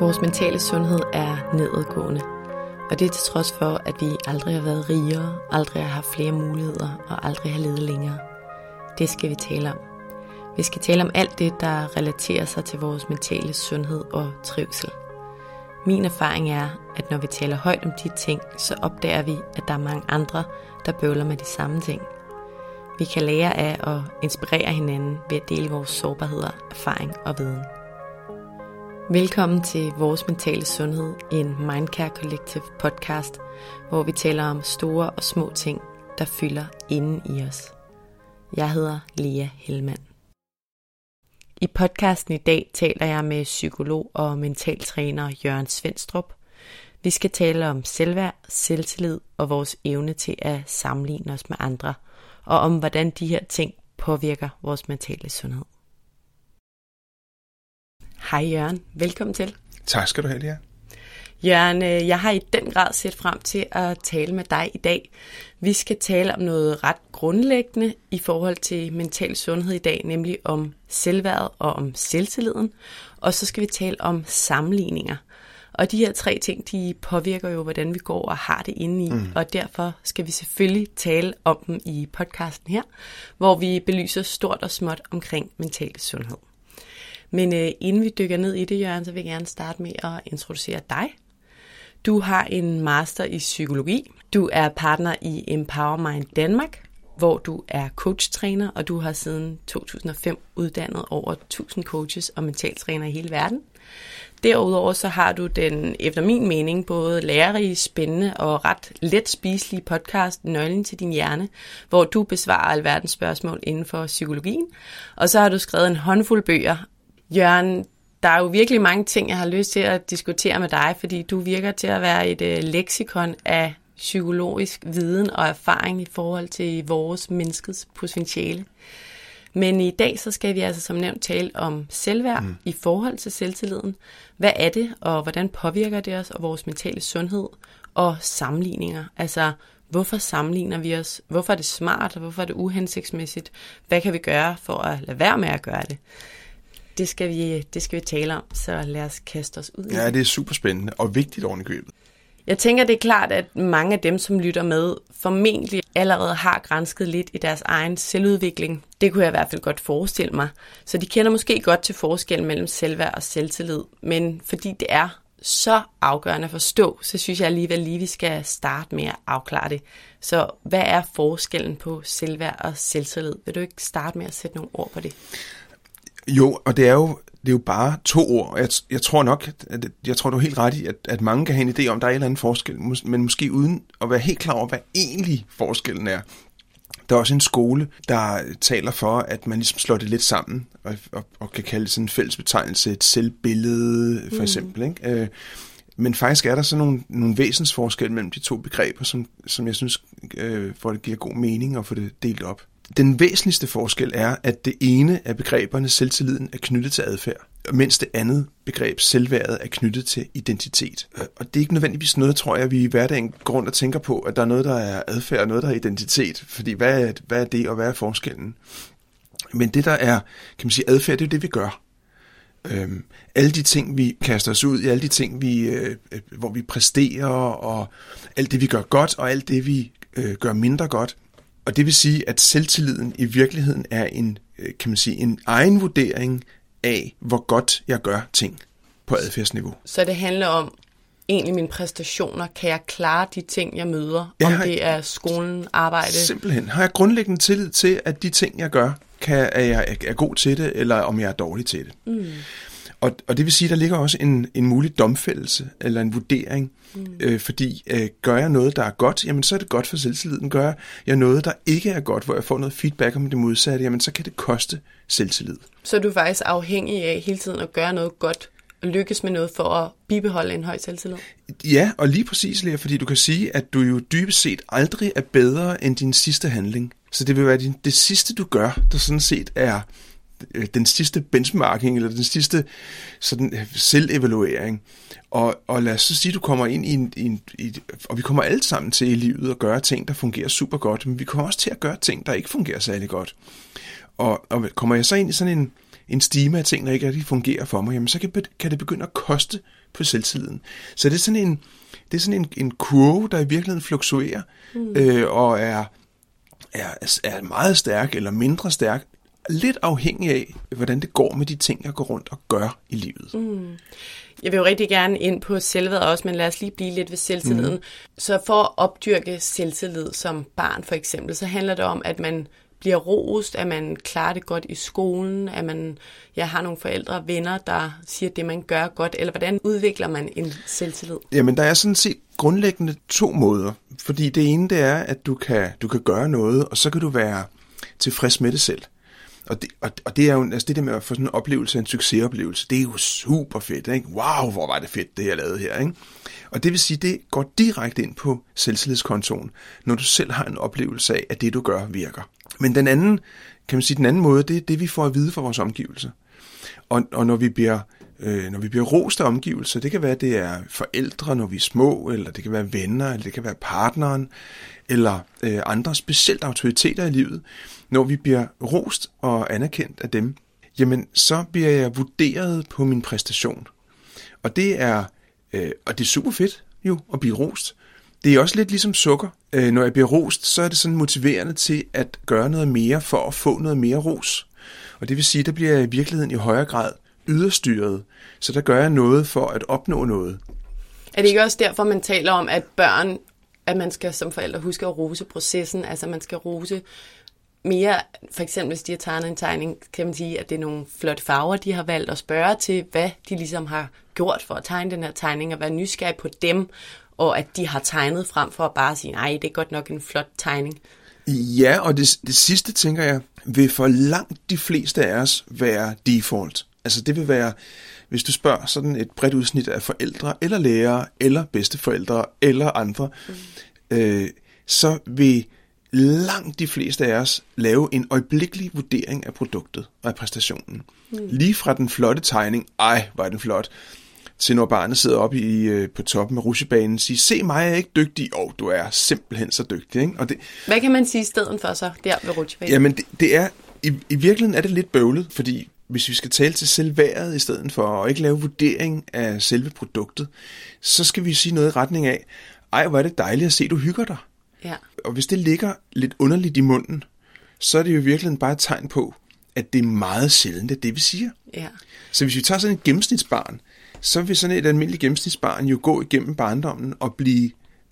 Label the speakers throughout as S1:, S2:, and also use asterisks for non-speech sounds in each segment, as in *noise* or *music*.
S1: Vores mentale sundhed er nedadgående, og det er til trods for, at vi aldrig har været rigere, aldrig har haft flere muligheder og aldrig har levet længere. Det skal vi tale om. Vi skal tale om alt det, der relaterer sig til vores mentale sundhed og trivsel. Min erfaring er, at når vi taler højt om de ting, så opdager vi, at der er mange andre, der bøvler med de samme ting. Vi kan lære af at inspirere hinanden ved at dele vores sårbarheder, erfaring og viden. Velkommen til Vores Mentale Sundhed, en Mindcare Collective podcast, hvor vi taler om store og små ting, der fylder inden i os. Jeg hedder Lea Hellmann. I podcasten i dag taler jeg med psykolog og mentaltræner Jørgen Svendstrup. Vi skal tale om selvværd, selvtillid og vores evne til at sammenligne os med andre, og om hvordan de her ting påvirker vores mentale sundhed. Hej Jørgen, velkommen til.
S2: Tak skal du have, Lea.
S1: Jørgen, øh, jeg har i den grad set frem til at tale med dig i dag. Vi skal tale om noget ret grundlæggende i forhold til mental sundhed i dag, nemlig om selvværd og om selvtilliden. Og så skal vi tale om sammenligninger. Og de her tre ting, de påvirker jo, hvordan vi går og har det inde i. Mm. Og derfor skal vi selvfølgelig tale om dem i podcasten her, hvor vi belyser stort og småt omkring mental sundhed. Men øh, inden vi dykker ned i det, Jørgen, så vil jeg gerne starte med at introducere dig. Du har en master i psykologi. Du er partner i Empower Mind Danmark, hvor du er coachtræner, og du har siden 2005 uddannet over 1000 coaches og mentaltrænere i hele verden. Derudover så har du den, efter min mening, både lærerige, spændende og ret let spiselige podcast Nøglen til din hjerne, hvor du besvarer alverdens spørgsmål inden for psykologien. Og så har du skrevet en håndfuld bøger. Jørgen, der er jo virkelig mange ting, jeg har lyst til at diskutere med dig, fordi du virker til at være et øh, leksikon af psykologisk viden og erfaring i forhold til vores menneskets potentiale. Men i dag så skal vi altså som nævnt tale om selvværd mm. i forhold til selvtilliden. Hvad er det, og hvordan påvirker det os og vores mentale sundhed? Og sammenligninger. Altså, hvorfor sammenligner vi os? Hvorfor er det smart, og hvorfor er det uhensigtsmæssigt? Hvad kan vi gøre for at lade være med at gøre det? Det skal vi, det skal vi tale om, så lad os kaste os ud i
S2: Ja, det er super spændende og vigtigt oven i købet.
S1: Jeg tænker, det er klart, at mange af dem, som lytter med, formentlig allerede har grænsket lidt i deres egen selvudvikling. Det kunne jeg i hvert fald godt forestille mig. Så de kender måske godt til forskellen mellem selvværd og selvtillid. Men fordi det er så afgørende at forstå, så synes jeg alligevel lige, vi skal starte med at afklare det. Så hvad er forskellen på selvværd og selvtillid? Vil du ikke starte med at sætte nogle ord på det?
S2: Jo, og det er jo, det er jo bare to ord. Jeg, jeg tror nok, at, jeg tror du er helt ret i, at, at mange kan have en idé om, der er en eller anden forskel, men måske uden at være helt klar over, hvad egentlig forskellen er. Der er også en skole, der taler for, at man ligesom slår det lidt sammen, og, og, og kan kalde det sådan en fælles betegnelse, et selvbillede for mm. eksempel. Ikke? Øh, men faktisk er der så nogle, nogle væsensforskelle mellem de to begreber, som, som jeg synes, øh, hvor det giver god mening at få det delt op. Den væsentligste forskel er, at det ene af begreberne, selvtilliden, er knyttet til adfærd, mens det andet begreb, selvværdet, er knyttet til identitet. Og det er ikke nødvendigvis noget, tror jeg, vi i hverdagen går rundt og tænker på, at der er noget, der er adfærd, og noget, der er identitet. Fordi hvad er, hvad er det, og hvad er forskellen? Men det, der er, kan man sige, adfærd, det er det, vi gør. Øhm, alle de ting, vi kaster os ud i, alle de ting, vi, øh, øh, hvor vi præsterer, og alt det, vi gør godt, og alt det, vi øh, gør mindre godt, og det vil sige, at selvtilliden i virkeligheden er en, øh, kan man sige, en egen vurdering af, hvor godt jeg gør ting. på adfærdsniveau.
S1: Så det handler om egentlig mine præstationer. Kan jeg klare de ting, jeg møder?
S2: Ja,
S1: om
S2: har-
S1: det er skolen, arbejde?
S2: Simpelthen. Har jeg grundlæggende tillid til, at de ting, jeg gør, kan, at jeg er- er god til det, eller om jeg er dårlig til det. Mm. Og, og det vil sige, at der ligger også en, en mulig domfældelse, eller en vurdering. Mm. Øh, fordi øh, gør jeg noget, der er godt, jamen så er det godt for selvtilliden. Gør jeg noget, der ikke er godt, hvor jeg får noget feedback om det modsatte, jamen så kan det koste selvtillid.
S1: Så er du faktisk afhængig af hele tiden at gøre noget godt og lykkes med noget for at bibeholde en høj selvtillid?
S2: Ja, og lige præcis, Lea, fordi du kan sige, at du jo dybest set aldrig er bedre end din sidste handling. Så det vil være din, det sidste, du gør, der sådan set er den sidste benchmarking, eller den sidste sådan, øh, selvevaluering. Og, og lad os så sige, at du kommer ind i en, i en i, og vi kommer alle sammen til i livet at gøre ting, der fungerer super godt, men vi kommer også til at gøre ting, der ikke fungerer særlig godt. Og, og kommer jeg så ind i sådan en, en stime af ting, der ikke rigtig fungerer for mig, jamen så kan, kan det begynde at koste på selvtilliden. Så det er sådan en, det er sådan en, en kurve, der i virkeligheden fluktuerer, mm. øh, og er, er, er meget stærk eller mindre stærk, lidt afhængig af, hvordan det går med de ting, jeg går rundt og gør i livet. Mm.
S1: Jeg vil jo rigtig gerne ind på selvværd også, men lad os lige blive lidt ved selvtilliden. Mm. Så for at opdyrke selvtillid som barn for eksempel, så handler det om, at man bliver rost, at man klarer det godt i skolen, at man ja, har nogle forældre og venner, der siger det, man gør godt, eller hvordan udvikler man en selvtillid?
S2: Jamen, der er sådan set grundlæggende to måder. Fordi det ene, det er, at du kan, du kan gøre noget, og så kan du være tilfreds med det selv. Og det, og, og det er jo altså det der med at få sådan en oplevelse en succesoplevelse, det er jo super fedt, ikke? Wow, hvor var det fedt, det jeg lavede her, ikke? Og det vil sige, det går direkte ind på selvtillidskontoen, når du selv har en oplevelse af, at det du gør virker. Men den anden, kan man sige, den anden måde, det er det, vi får at vide fra vores omgivelser. Og, og når vi bliver øh, når vi bliver rost af omgivelser, det kan være, det er forældre, når vi er små, eller det kan være venner, eller det kan være partneren, eller øh, andre specielt autoriteter i livet. Når vi bliver rost og anerkendt af dem, jamen så bliver jeg vurderet på min præstation. Og det er, øh, og det er super fedt jo at blive rost. Det er også lidt ligesom sukker. Øh, når jeg bliver rost, så er det sådan motiverende til at gøre noget mere for at få noget mere ros. Og det vil sige, der bliver jeg i virkeligheden i højere grad yderstyret. Så der gør jeg noget for at opnå noget.
S1: Er det ikke også derfor, man taler om, at børn, at man skal som forældre huske at rose processen, altså man skal rose mere, for eksempel hvis de har tegnet en tegning, kan man sige, at det er nogle flotte farver, de har valgt at spørge til, hvad de ligesom har gjort for at tegne den her tegning, og være nysgerrig på dem, og at de har tegnet frem for at bare sige, nej, det er godt nok en flot tegning.
S2: Ja, og det, det sidste, tænker jeg, vil for langt de fleste af os være default. Altså det vil være, hvis du spørger sådan et bredt udsnit af forældre, eller lærere, eller bedsteforældre, eller andre, mm. øh, så vil langt de fleste af os lave en øjeblikkelig vurdering af produktet og af præstationen. Mm. Lige fra den flotte tegning, ej, var den flot, til når barnet sidder oppe i, øh, på toppen af rusjebanen og siger, se mig, jeg er ikke dygtig. Åh, oh, du er simpelthen så dygtig. Ikke? Og det,
S1: Hvad kan man sige i stedet for så, der ved rutsjebanen?
S2: Jamen, det, det er, i, i virkeligheden er det lidt bøvlet, fordi hvis vi skal tale til selvværdet i stedet for at ikke lave vurdering af selve produktet, så skal vi sige noget i retning af, ej, hvor er det dejligt at se, du hygger dig.
S1: Ja.
S2: Og hvis det ligger lidt underligt i munden, så er det jo i virkeligheden bare et tegn på, at det er meget sjældent, at det vi siger.
S1: ja.
S2: Så hvis vi tager sådan et gennemsnitsbarn, så vil sådan et almindeligt gennemsnitsbarn jo gå igennem barndommen og blive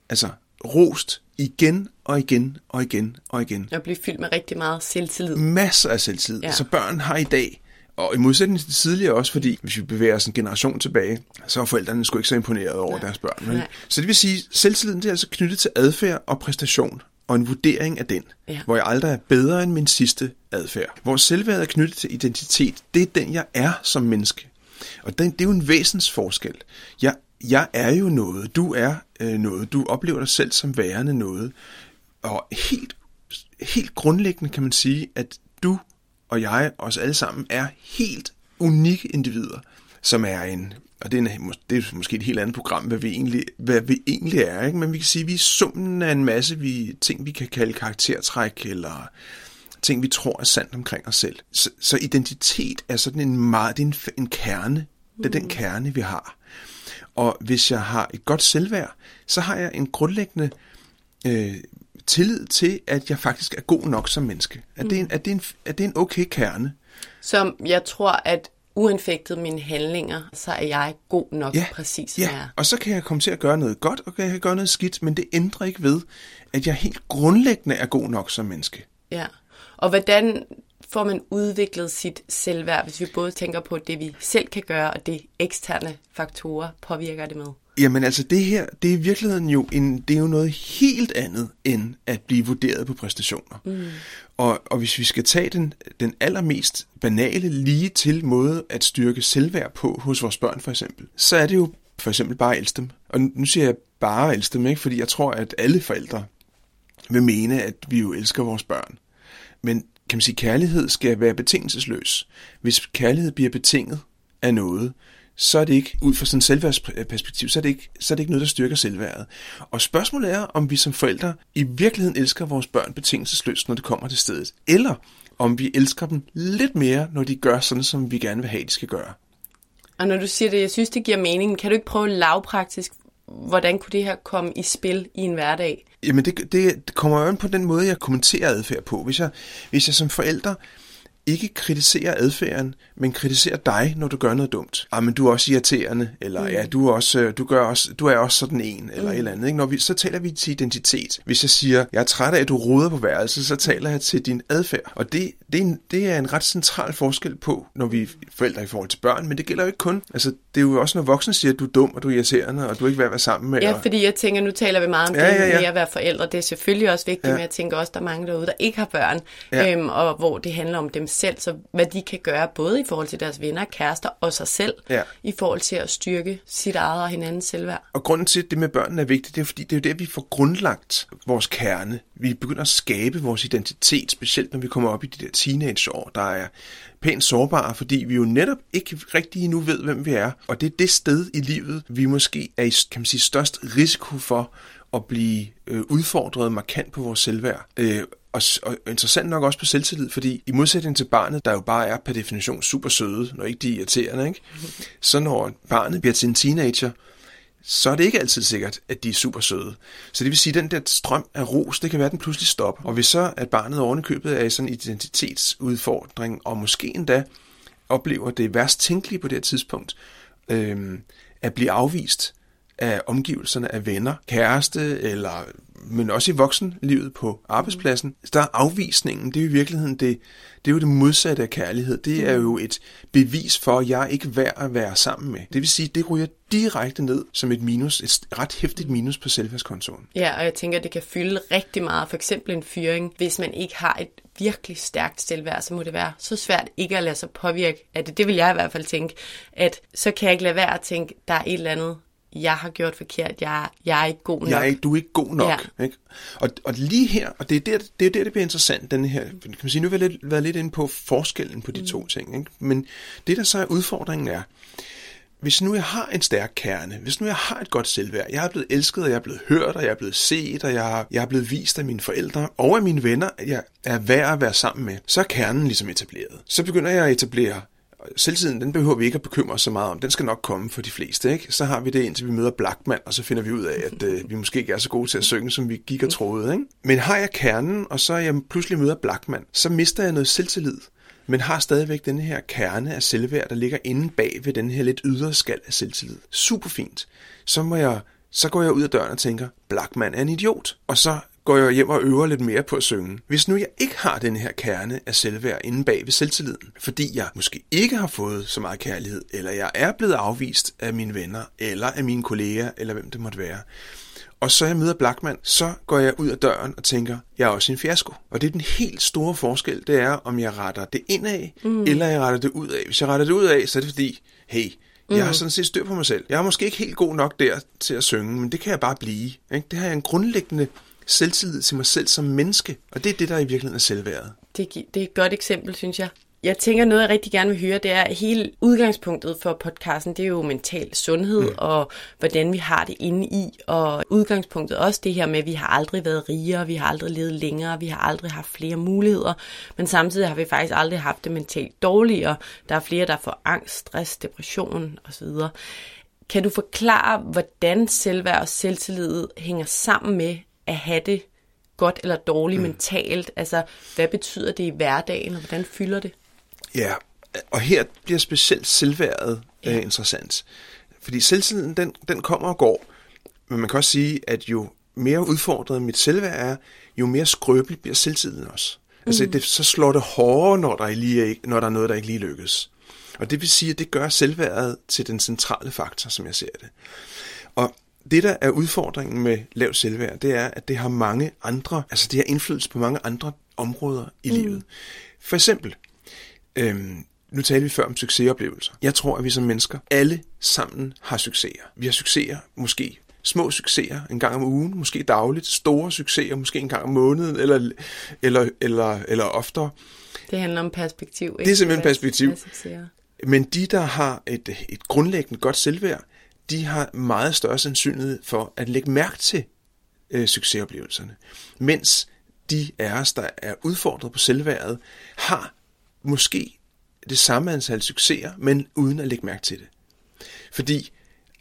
S2: altså, rost igen og igen og igen og igen.
S1: Og blive fyldt med rigtig meget selvtillid.
S2: Masser af selvtillid.
S1: Ja.
S2: Ja. Så børn har i dag, og i modsætning til tidligere også, fordi hvis vi bevæger os en generation tilbage, så er forældrene sgu ikke så imponeret over
S1: Nej.
S2: deres børn.
S1: Nej.
S2: Så det vil sige, selvtilliden det er altså knyttet til adfærd og præstation og en vurdering af den,
S1: Ja.
S2: hvor jeg aldrig er bedre end min sidste adfærd. Hvor selvværd er knyttet til identitet, det er den, jeg er som menneske. Og den, det er jo en væsensforskel. Jeg, jeg er jo noget, du er øh, noget, du oplever dig selv som værende noget. Og helt, helt grundlæggende kan man sige, at du og jeg, os alle sammen, er helt unikke individer, som er en, og det er, en, det er måske et helt andet program, hvad vi egentlig, hvad vi egentlig er, ikke? men vi kan sige, at vi er summen af en masse vi, ting, vi kan kalde karaktertræk, eller ting, vi tror er sandt omkring os selv. Så, så identitet er sådan en meget, det er en, en kerne, det er den kerne, vi har. Og hvis jeg har et godt selvværd, så har jeg en grundlæggende øh, tillid til, at jeg faktisk er god nok som menneske. At, det, er en, at, det, er en, at det er en okay kerne.
S1: Som jeg tror, at uanfægtet mine handlinger, så er jeg god nok
S2: Ja,
S1: præcis,
S2: ja.
S1: som jeg er.
S2: og så kan jeg komme til at gøre noget godt, og kan jeg gøre noget skidt, men det ændrer ikke ved, at jeg helt grundlæggende er god nok som menneske.
S1: Ja. Og hvordan får man udviklet sit selvværd, hvis vi både tænker på det, vi selv kan gøre, og det eksterne faktorer påvirker det med?
S2: Jamen altså det her, det er i virkeligheden jo, en, det er jo noget helt andet end at blive vurderet på præstationer. Mm. Og, og hvis vi skal tage den, den allermest banale, lige til måde at styrke selvværd på hos vores børn for eksempel, så er det jo for eksempel bare at elske dem. Og nu siger jeg bare at elske dem, ikke? fordi jeg tror, at alle forældre vil mene, at vi jo elsker vores børn. Men kan man sige, kærlighed skal være betingelsesløs. Hvis kærlighed bliver betinget af noget, så er det ikke, ud fra sådan et selvværdsperspektiv, så er, det ikke, så er det ikke noget, der styrker selvværdet. Og spørgsmålet er, om vi som forældre i virkeligheden elsker vores børn betingelsesløst, når det kommer til stedet. Eller om vi elsker dem lidt mere, når de gør sådan, som vi gerne vil have, de skal gøre.
S1: Og når du siger det, jeg synes, det giver mening, kan du ikke prøve lavpraktisk, hvordan kunne det her komme i spil i en hverdag?
S2: Jamen det, det, kommer jo an på den måde, jeg kommenterer adfærd på. Hvis jeg, hvis jeg som forælder ikke kritiserer adfærden, men kritiserer dig, når du gør noget dumt. Ah, men du er også irriterende, eller mm. ja, du er også, øh, du gør også, du er også sådan en, eller mm. et eller andet. Ikke? Når vi, så taler vi til identitet. Hvis jeg siger, jeg er træt af, at du roder på værelset, så taler jeg til din adfærd. Og det, det, er en, det er en ret central forskel på, når vi er forældre i forhold til børn, men det gælder jo ikke kun. Altså, det er jo også, når voksne siger, at du er dum, og du er irriterende, og du er ikke værd at være sammen med.
S1: Ja,
S2: og...
S1: fordi jeg tænker, nu taler vi meget om
S2: Ja,
S1: det
S2: ja, ja.
S1: med at være forældre. Det er selvfølgelig også vigtigt,
S2: Ja.
S1: men jeg tænker også, der er mange derude, der ikke har børn,
S2: Ja.
S1: øhm, og hvor det handler om dem selv. Så hvad de kan gøre, både i forhold til deres venner, kærester og sig selv,
S2: Ja.
S1: i forhold til at styrke sit eget og hinandens selvværd.
S2: Og grunden til, at det med børnene er vigtigt, det er fordi, det er jo der, vi får grundlagt vores kerne. Vi begynder at skabe vores identitet, specielt når vi kommer op i de der teenageår, der er pænt sårbare, fordi vi jo netop ikke rigtig endnu ved, hvem vi er. Og det er det sted i livet, vi måske er i kan man sige, størst risiko for at blive øh, udfordret markant på vores selvværd. Øh, og, og interessant nok også på selvtillid, fordi i modsætning til barnet, der jo bare er per definition super søde, når ikke de er irriterende, ikke? så når barnet bliver til en teenager, så er det ikke altid sikkert, at de er super søde. Så det vil sige, at den der strøm af ros, det kan være, at den pludselig stopper. Og hvis så, at barnet ovenikøbet er i sådan en identitetsudfordring, og måske endda oplever det værst tænkelige på det her tidspunkt, øh, at blive afvist af omgivelserne af venner, kæreste, eller, men også i voksenlivet på arbejdspladsen. Der er afvisningen, det er jo i virkeligheden det, det er jo det modsatte af kærlighed. Det er jo et bevis for, at jeg er ikke værd at være sammen med. Det vil sige, det ryger direkte ned som et minus, et ret hæftigt minus på selvfærdskontoen.
S1: Ja, og jeg tænker, at det kan fylde rigtig meget. For eksempel en fyring, hvis man ikke har et virkelig stærkt selvværd, så må det være så svært ikke at lade sig påvirke af det. Det vil jeg i hvert fald tænke, at så kan jeg ikke lade være at tænke, der er et eller andet, jeg har gjort forkert, jeg, jeg er ikke god nok.
S2: Jeg er ikke, du er ikke god nok.
S1: Ja.
S2: Ikke? Og, og lige her, og det er der, det er der, det bliver interessant, den her, kan man sige, nu har vi lidt, været lidt inde på forskellen på de mm. to ting. Ikke? Men det, der så er udfordringen er, hvis nu jeg har en stærk kerne, hvis nu jeg har et godt selvværd, jeg er blevet elsket, og jeg er blevet hørt, og jeg er blevet set, og jeg, jeg er blevet vist af mine forældre, og af mine venner, at jeg er værd at være sammen med, så er kernen ligesom etableret. Så begynder jeg at etablere Selvtiden, den behøver vi ikke at bekymre os så meget om. Den skal nok komme for de fleste. Ikke? Så har vi det, indtil vi møder Blackman, og så finder vi ud af, at øh, vi måske ikke er så gode til at synge, som vi gik og troede. Ikke? Men har jeg kernen, og så jeg pludselig møder Blackman, så mister jeg noget selvtillid men har stadigvæk den her kerne af selvværd, der ligger inde bag ved den her lidt ydre skal af selvtillid. Super fint. Så, må jeg, så går jeg ud af døren og tænker, Blackman er en idiot. Og så går jeg hjem og øver lidt mere på at synge. Hvis nu jeg ikke har den her kerne af selvværd inde bag ved selvtilliden, fordi jeg måske ikke har fået så meget kærlighed, eller jeg er blevet afvist af mine venner, eller af mine kolleger, eller hvem det måtte være, og så jeg møder Blackman, så går jeg ud af døren og tænker, jeg er også en fiasko. Og det er den helt store forskel, det er, om jeg retter det indad, mm. eller jeg retter det ud af. Hvis jeg retter det ud af, så er det fordi, hey, jeg har sådan set styr på mig selv. Jeg er måske ikke helt god nok der til at synge, men det kan jeg bare blive. Ikke? Det har jeg en grundlæggende selvtillid til mig selv som menneske, og det er det, der i virkeligheden er selvværdet.
S1: Det, det er et godt eksempel, synes jeg. Jeg tænker, noget jeg rigtig gerne vil høre, det er at hele udgangspunktet for podcasten, det er jo mental sundhed mm. og hvordan vi har det inde i. Og udgangspunktet også det her med, at vi har aldrig været rigere, vi har aldrig levet længere, vi har aldrig haft flere muligheder. Men samtidig har vi faktisk aldrig haft det mentalt dårligere. Der er flere, der får angst, stress, depression osv. Kan du forklare, hvordan selvværd og selvtillid hænger sammen med at have det godt eller dårligt mm. mentalt? Altså, hvad betyder det i hverdagen, og hvordan fylder det?
S2: Ja, og her bliver specielt selvværdet ja. øh, interessant. Fordi selvtilliden, den, den kommer og går. Men man kan også sige, at jo mere udfordret mit selvværd er, jo mere skrøbeligt bliver selvtilliden også. Altså, mm. det, så slår det hårdere, når der, er lige, når der er noget, der ikke lige lykkes. Og det vil sige, at det gør selvværdet til den centrale faktor, som jeg ser det. Og det, der er udfordringen med lavt selvværd, det er, at det har mange andre, altså det har indflydelse på mange andre områder i mm. livet. For eksempel, øhm, nu talte vi før om succesoplevelser. Jeg tror, at vi som mennesker alle sammen har succeser. Vi har succeser, måske små succeser en gang om ugen, måske dagligt, store succeser, måske en gang om måneden, eller, eller, eller, eller oftere.
S1: Det handler om perspektiv. Ikke?
S2: Det er simpelthen perspektiv. Men de, der har et, et grundlæggende godt selvværd, de har meget større sandsynlighed for at lægge mærke til øh, succesoplevelserne. Mens de af os, der er udfordret på selvværdet, har måske det samme antal succeser, men uden at lægge mærke til det. Fordi,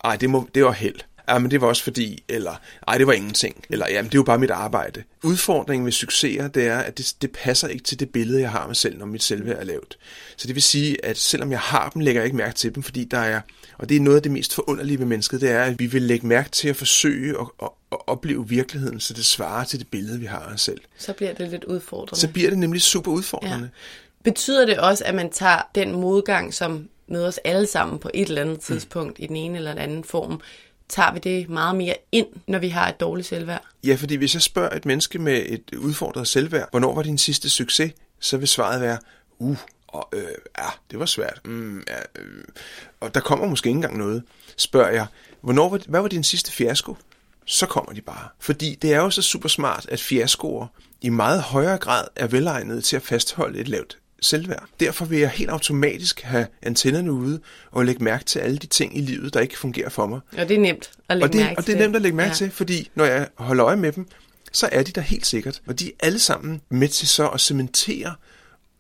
S2: ej, det, må, det var held ja, men det var også fordi, eller ej, det var ingenting, eller jamen, det er jo bare mit arbejde. Udfordringen med succeser, det er, at det, det passer ikke til det billede, jeg har af mig selv, når mit selvværd er lavt. Så det vil sige, at selvom jeg har dem, lægger jeg ikke mærke til dem, fordi der er, og det er noget af det mest forunderlige ved mennesket, det er, at vi vil lægge mærke til at forsøge at, at, at opleve virkeligheden, så det svarer til det billede, vi har af os selv.
S1: Så bliver det lidt udfordrende.
S2: Så bliver det nemlig super udfordrende. Ja.
S1: Betyder det også, at man tager den modgang, som møder os alle sammen på et eller andet tidspunkt mm. i den ene eller den anden form, tager vi det meget mere ind, når vi har et dårligt selvværd?
S2: Ja, fordi hvis jeg spørger et menneske med et udfordret selvværd, hvornår var din sidste succes, så vil svaret være, uh, og øh, ja, det var svært. Mm, ja, øh. Og der kommer måske ikke engang noget. Spørger jeg, hvornår var, hvad var din sidste fiasko? Så kommer de bare. Fordi det er jo så super smart, at fiaskoer i meget højere grad er velegnede til at fastholde et lavt selvværd. Derfor vil jeg helt automatisk have antennerne ude og lægge mærke til alle de ting i livet, der ikke fungerer for mig.
S1: Og det er nemt at lægge
S2: og det,
S1: mærke
S2: Og det er nemt at lægge mærke ja. til, fordi når jeg holder øje med dem, så er de der helt sikkert. Og de er alle sammen med til så at cementere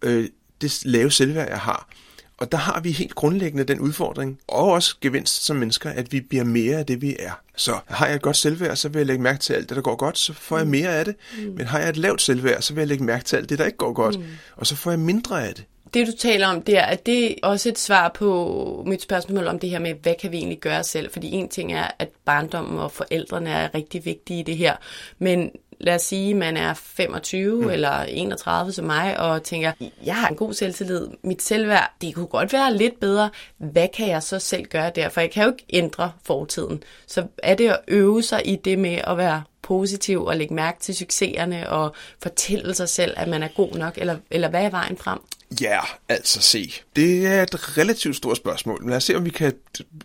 S2: øh, det lave selvværd, jeg har. Og der har vi helt grundlæggende den udfordring, og også gevinst som mennesker, at vi bliver mere af det, vi er. Så har jeg et godt selvværd, så vil jeg lægge mærke til alt det, der går godt, så får jeg mm. mere af det. Mm. Men har jeg et lavt selvværd, så vil jeg lægge mærke til alt det, der ikke går godt, mm. og så får jeg mindre af det.
S1: Det, du taler om der, er det også et svar på mit spørgsmål om det her med, hvad kan vi egentlig gøre selv? Fordi en ting er, at barndommen og forældrene er rigtig vigtige i det her, men lad os sige, man er 25 mm. eller 31 som mig, og tænker, jeg har en god selvtillid, mit selvværd, det kunne godt være lidt bedre. Hvad kan jeg så selv gøre der? For jeg kan jo ikke ændre fortiden. Så er det at øve sig i det med at være positiv og lægge mærke til succeserne og fortælle sig selv, at man er god nok, eller, eller hvad er vejen frem?
S2: Ja, altså se. Det er et relativt stort spørgsmål. Lad os se, om vi kan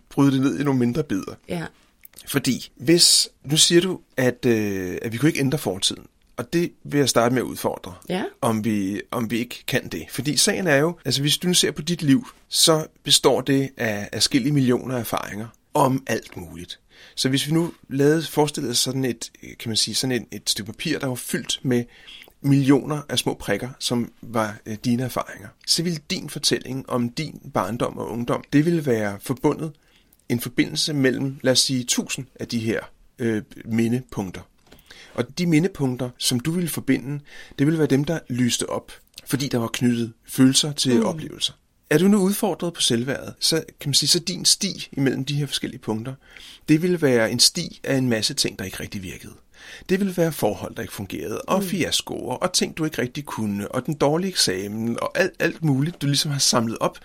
S2: bryde det ned i nogle mindre bidder.
S1: Ja.
S2: Fordi hvis, nu siger du, at, øh, at vi kunne ikke ændre fortiden. Og det vil jeg starte med at udfordre,
S1: ja.
S2: om, vi, om vi ikke kan det. Fordi sagen er jo, altså hvis du nu ser på dit liv, så består det af forskellige millioner erfaringer om alt muligt. Så hvis vi nu lavede, forestillede os sådan et, kan man sige, sådan et, et stykke papir, der var fyldt med millioner af små prikker, som var øh, dine erfaringer, så ville din fortælling om din barndom og ungdom, det ville være forbundet en forbindelse mellem, lad os sige, tusind af de her øh, mindepunkter. Og de mindepunkter, som du ville forbinde, det ville være dem, der lyste op, fordi der var knyttet følelser til mm. oplevelser. Er du nu udfordret på selvværdet, så kan man sige, så din sti imellem de her forskellige punkter, det vil være en sti af en masse ting, der ikke rigtig virkede. Det vil være forhold, der ikke fungerede, og mm. fiaskoer, og ting, du ikke rigtig kunne, og den dårlige eksamen, og alt, alt muligt, du ligesom har samlet op,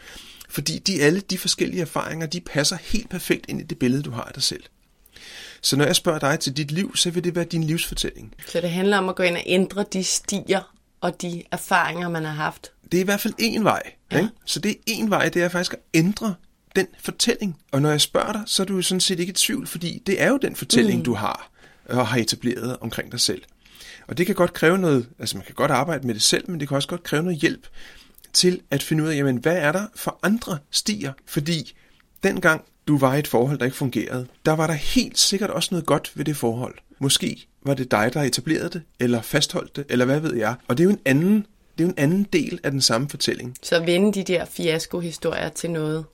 S2: fordi de alle de forskellige erfaringer, de passer helt perfekt ind i det billede, du har af dig selv. Så når jeg spørger dig til dit liv, så vil det være din livsfortælling.
S1: Så det handler om at gå ind og ændre de stier og de erfaringer, man har haft.
S2: Det er i hvert fald én vej. Ja. Ikke? Så det er én vej, det er faktisk at ændre den fortælling. Og når jeg spørger dig, så er du jo sådan set ikke i tvivl, fordi det er jo den fortælling, mm. du har og har etableret omkring dig selv. Og det kan godt kræve noget, altså man kan godt arbejde med det selv, men det kan også godt kræve noget hjælp til at finde ud af, jamen, hvad er der for andre stier? Fordi dengang du var i et forhold, der ikke fungerede, der var der helt sikkert også noget godt ved det forhold. Måske var det dig, der etablerede det, eller fastholdt det, eller hvad ved jeg. Og det er jo en anden, det er jo en anden del af den samme fortælling.
S1: Så vende de der fiasko-historier til noget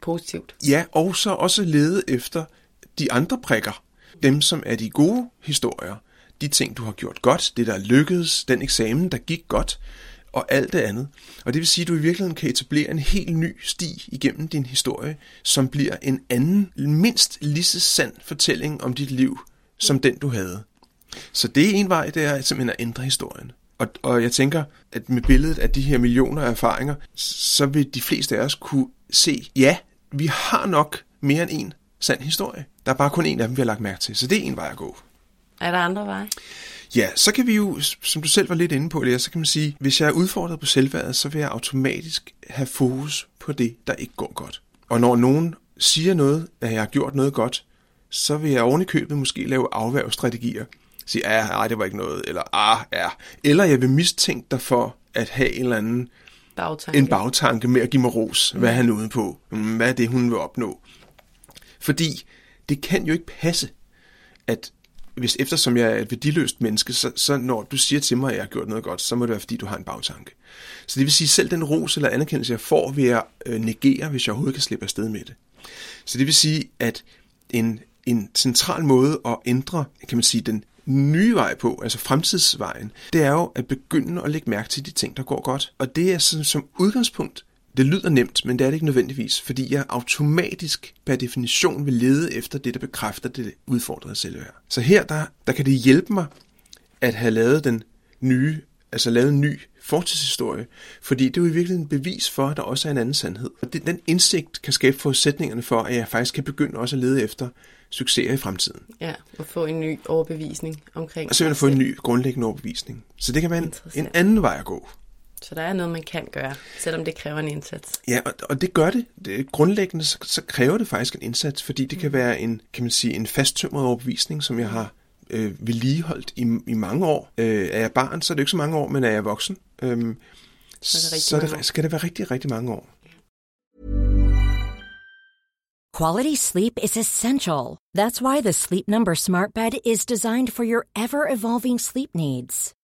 S1: positivt.
S2: Ja, og så også lede efter de andre prikker. Dem, som er de gode historier. De ting, du har gjort godt, det der lykkedes, den eksamen, der gik godt, og alt det andet. Og det vil sige, at du i virkeligheden kan etablere en helt ny sti igennem din historie, som bliver en anden, mindst lige så sand fortælling om dit liv, som den du havde. Så det er en vej, det er simpelthen at ændre historien. Og, og jeg tænker, at med billedet af de her millioner af erfaringer, så vil de fleste af os kunne se, ja, vi har nok mere end en sand historie. Der er bare kun en af dem, vi har lagt mærke til. Så det er en vej at gå.
S1: Er der andre veje?
S2: Ja, så kan vi jo, som du selv var lidt inde på, Lea, så kan man sige, hvis jeg er udfordret på selvværdet, så vil jeg automatisk have fokus på det, der ikke går godt. Og når nogen siger noget, at jeg har gjort noget godt, så vil jeg oven i købet måske lave afværgestrategier. Sige, ja, nej, det var ikke noget, eller ah, ja. Eller jeg vil mistænke dig for at have en eller anden
S1: bagtanke.
S2: en bagtanke med at give mig ros. Hvad er han ude på? Mm, Hvad er det, hun vil opnå? Fordi det kan jo ikke passe, at hvis eftersom jeg er et værdiløst menneske, så, så når du siger til mig, at jeg har gjort noget godt, så må det være, fordi du har en bagtanke. Så det vil sige, selv den ros eller anerkendelse, jeg får, vil jeg øh, negere, hvis jeg overhovedet kan slippe afsted med det. Så det vil sige, at en, en central måde at ændre, kan man sige, den nye vej på, altså fremtidsvejen, det er jo at begynde at lægge mærke til de ting, der går godt. Og det er sådan, som udgangspunkt det lyder nemt, men det er det ikke nødvendigvis, fordi jeg automatisk per definition vil lede efter det, der bekræfter det udfordrede selvværd. Så her, der, der kan det hjælpe mig at have lavet den nye, altså lavet en ny fortidshistorie, fordi det er jo i virkeligheden en bevis for, at der også er en anden sandhed. Og det, den indsigt kan skabe forudsætningerne for, at jeg faktisk kan begynde også at lede efter succeser i fremtiden.
S1: Ja, og få en ny overbevisning omkring.
S2: Og så vil jeg få en ny grundlæggende overbevisning. Så det kan være en, en anden vej at gå.
S1: Så der er noget, man kan gøre, selvom det kræver en indsats.
S2: Ja, og, og det gør det. det grundlæggende så, så kræver det faktisk en indsats, fordi det kan være en, kan man sige, en fasttømret overbevisning, som jeg har øh, vedligeholdt i, i mange år. Øh, er jeg barn, så er det ikke så mange år, men er jeg voksen, øh, så, er det så, det, så kan det være rigtig, rigtig mange år.
S3: Quality sleep is essential. That's why the Sleep Number Smart Bed is designed for your ever-evolving sleep needs.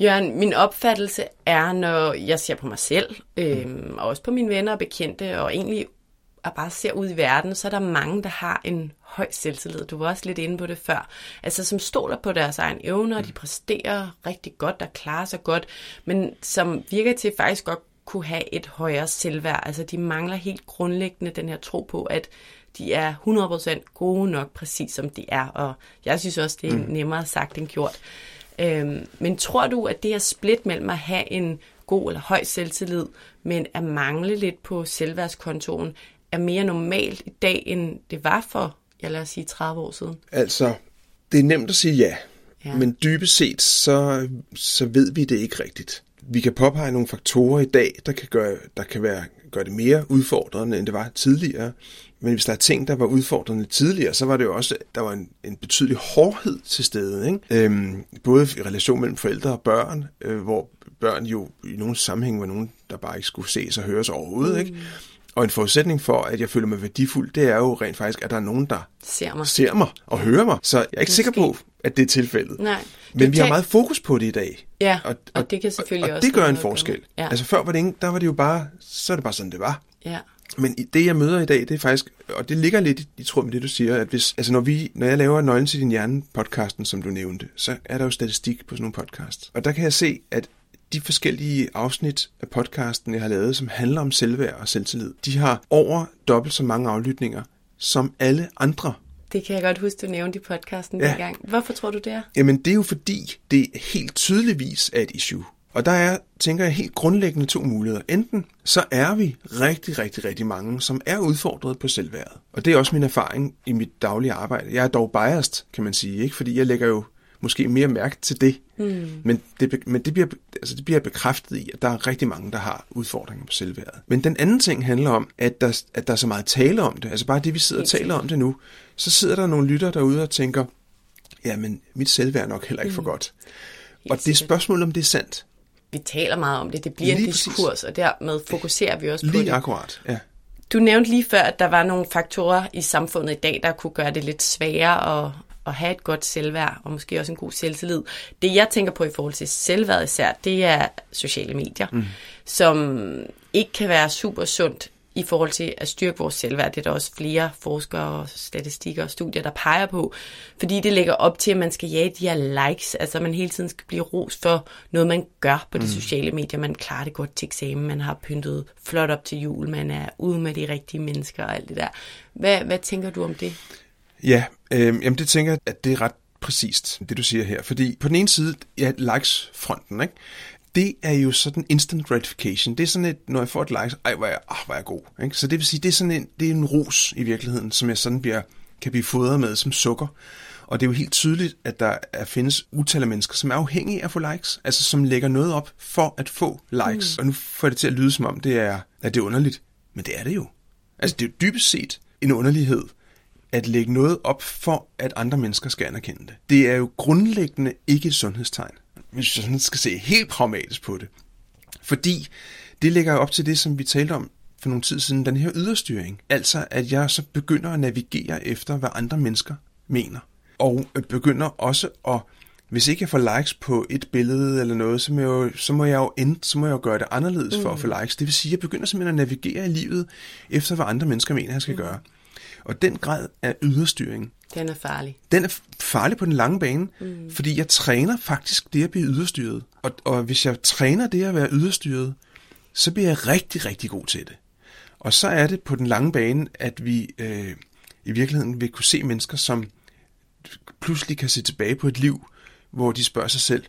S1: Jørgen, min opfattelse er, når jeg ser på mig selv, øhm, og også på mine venner og bekendte, og egentlig og bare ser ud i verden, så er der mange, der har en høj selvtillid. Du var også lidt inde på det før. Altså som stoler på deres egen evner, de præsterer rigtig godt, der klarer sig godt, men som virker til faktisk godt kunne have et højere selvværd. Altså de mangler helt grundlæggende den her tro på, at de er 100% gode nok, præcis som de er. Og jeg synes også, det er nemmere sagt end gjort. Øhm, men tror du, at det her split mellem at have en god eller høj selvtillid, men at mangle lidt på selvværdskontoen, er mere normalt i dag, end det var for, jeg lad os sige, 30 år siden?
S2: Altså, det er nemt at sige
S1: ja,
S2: Ja. men dybest set, så, så ved vi det ikke rigtigt. Vi kan påpege nogle faktorer i dag, der kan gøre, der kan være, gøre det mere udfordrende, end det var tidligere. Men hvis der er ting, der var udfordrende tidligere, så var det jo også, der var en, en betydelig hårdhed til stede. Ikke? Øhm, både i relation mellem forældre og børn, øh, hvor børn jo i nogle sammenhæng var nogen, der bare ikke skulle ses og høres overhovedet. Mm. Ikke? Og en forudsætning for, at jeg føler mig værdifuld, det er jo rent faktisk, at der er nogen, der
S1: Ser mig.
S2: ser mig og hører mig. Så jeg er ikke sikker på, at det er tilfældet.
S1: Nej.
S2: Men vi har meget fokus på det i dag.
S1: Ja, og det kan selvfølgelig
S2: og,
S1: også
S2: Og det gør en forskel.
S1: Ja.
S2: Altså før var det, ikke, der var det jo bare, så er det bare sådan, det var.
S1: Ja.
S2: Men det, jeg møder i dag, det er faktisk, og det ligger lidt i, i tråd med det, du siger, at hvis, altså når, vi, når jeg laver Nøglen til din hjerne podcasten, som du nævnte, så er der jo statistik på sådan nogle podcasts. Og der kan jeg se, at de forskellige afsnit af podcasten, jeg har lavet, som handler om selvværd og selvtillid, de har over dobbelt så mange aflytninger som alle andre
S1: Det kan jeg godt huske, du nævnte i podcasten
S2: Ja.
S1: dengang. Hvorfor tror du det er?
S2: Jamen, det er jo fordi, det helt tydeligvis er et issue. Og der er, tænker jeg, helt grundlæggende to muligheder. Enten så er vi rigtig, rigtig, rigtig mange, som er udfordret på selvværdet. Og det er også min erfaring i mit daglige arbejde. Jeg er dog biased, kan man sige, ikke? fordi jeg lægger jo måske mere mærke til det. Mm. Men, det, men det, bliver, altså det bliver bekræftet i, at der er rigtig mange, der har udfordringer på selvværdet. Men den anden ting handler om, at der, at der er så meget tale om det. Altså bare det, vi sidder og taler om det nu. Så sidder der nogle lytter derude og tænker, ja, men mit selvværd er nok heller ikke for mm. godt. Og det er spørgsmålet, om det er sandt.
S1: Vi taler meget om det. Det bliver lige en diskurs, præcis. og dermed fokuserer vi også
S2: lige
S1: på det.
S2: Lige akkurat, ja.
S1: Du nævnte lige før, at der var nogle faktorer i samfundet i dag, der kunne gøre det lidt sværere at, at have et godt selvværd, og måske også en god selvtillid. Det jeg tænker på i forhold til selvværd især, det er sociale medier, mm. som ikke kan være super sundt i forhold til at styrke vores selvværd. Det er der også flere forskere, statistikker og studier, der peger på. Fordi det lægger op til, at man skal jage de her likes. Altså man hele tiden skal blive ros for noget, man gør på de mm. sociale medier. Man klarer det godt til eksamen, man har pyntet flot op til jul, man er ude med de rigtige mennesker og alt det der. Hvad, hvad tænker du om det?
S2: Ja, øh, jamen det tænker jeg, at det er ret præcist, det du siger her. Fordi på den ene side, ja, likes-fronten, ikke? Det er jo sådan instant gratification. Det er sådan et, når jeg får et like, så, ej, hvor er jeg, ah, hvor er jeg god. Ikke? Så det vil sige, det er sådan en, det er en ros i virkeligheden, som jeg sådan bliver, kan blive fodret med som sukker. Og det er jo helt tydeligt, at der er, findes utal af mennesker, som er afhængige af at få likes, altså som lægger noget op for at få likes. Mm. Og nu får det til at lyde som om, det er, at det er underligt. Men det er det jo. Altså det er jo dybest set en underlighed, at lægge noget op for, at andre mennesker skal anerkende det. Det er jo grundlæggende ikke et sundhedstegn hvis jeg sådan skal se helt pragmatisk på det. Fordi det lægger op til det, som vi talte om for nogle tid siden, den her yderstyring. Altså, at jeg så begynder at navigere efter, hvad andre mennesker mener. Og begynder også at, hvis ikke jeg får likes på et billede eller noget, så må jeg jo, så må jeg jo, end, så må jeg jo gøre det anderledes mm. for at få mm. likes. Det vil sige, at jeg begynder simpelthen at navigere i livet efter, hvad andre mennesker mener, jeg skal mm. gøre. Og den grad af yderstyring,
S1: den er farlig.
S2: Den er farlig på den lange bane, mm. fordi jeg træner faktisk det at blive yderstyret. Og, og hvis jeg træner det at være yderstyret, så bliver jeg rigtig, rigtig god til det. Og så er det på den lange bane, at vi øh, i virkeligheden vil kunne se mennesker, som pludselig kan se tilbage på et liv, hvor de spørger sig selv,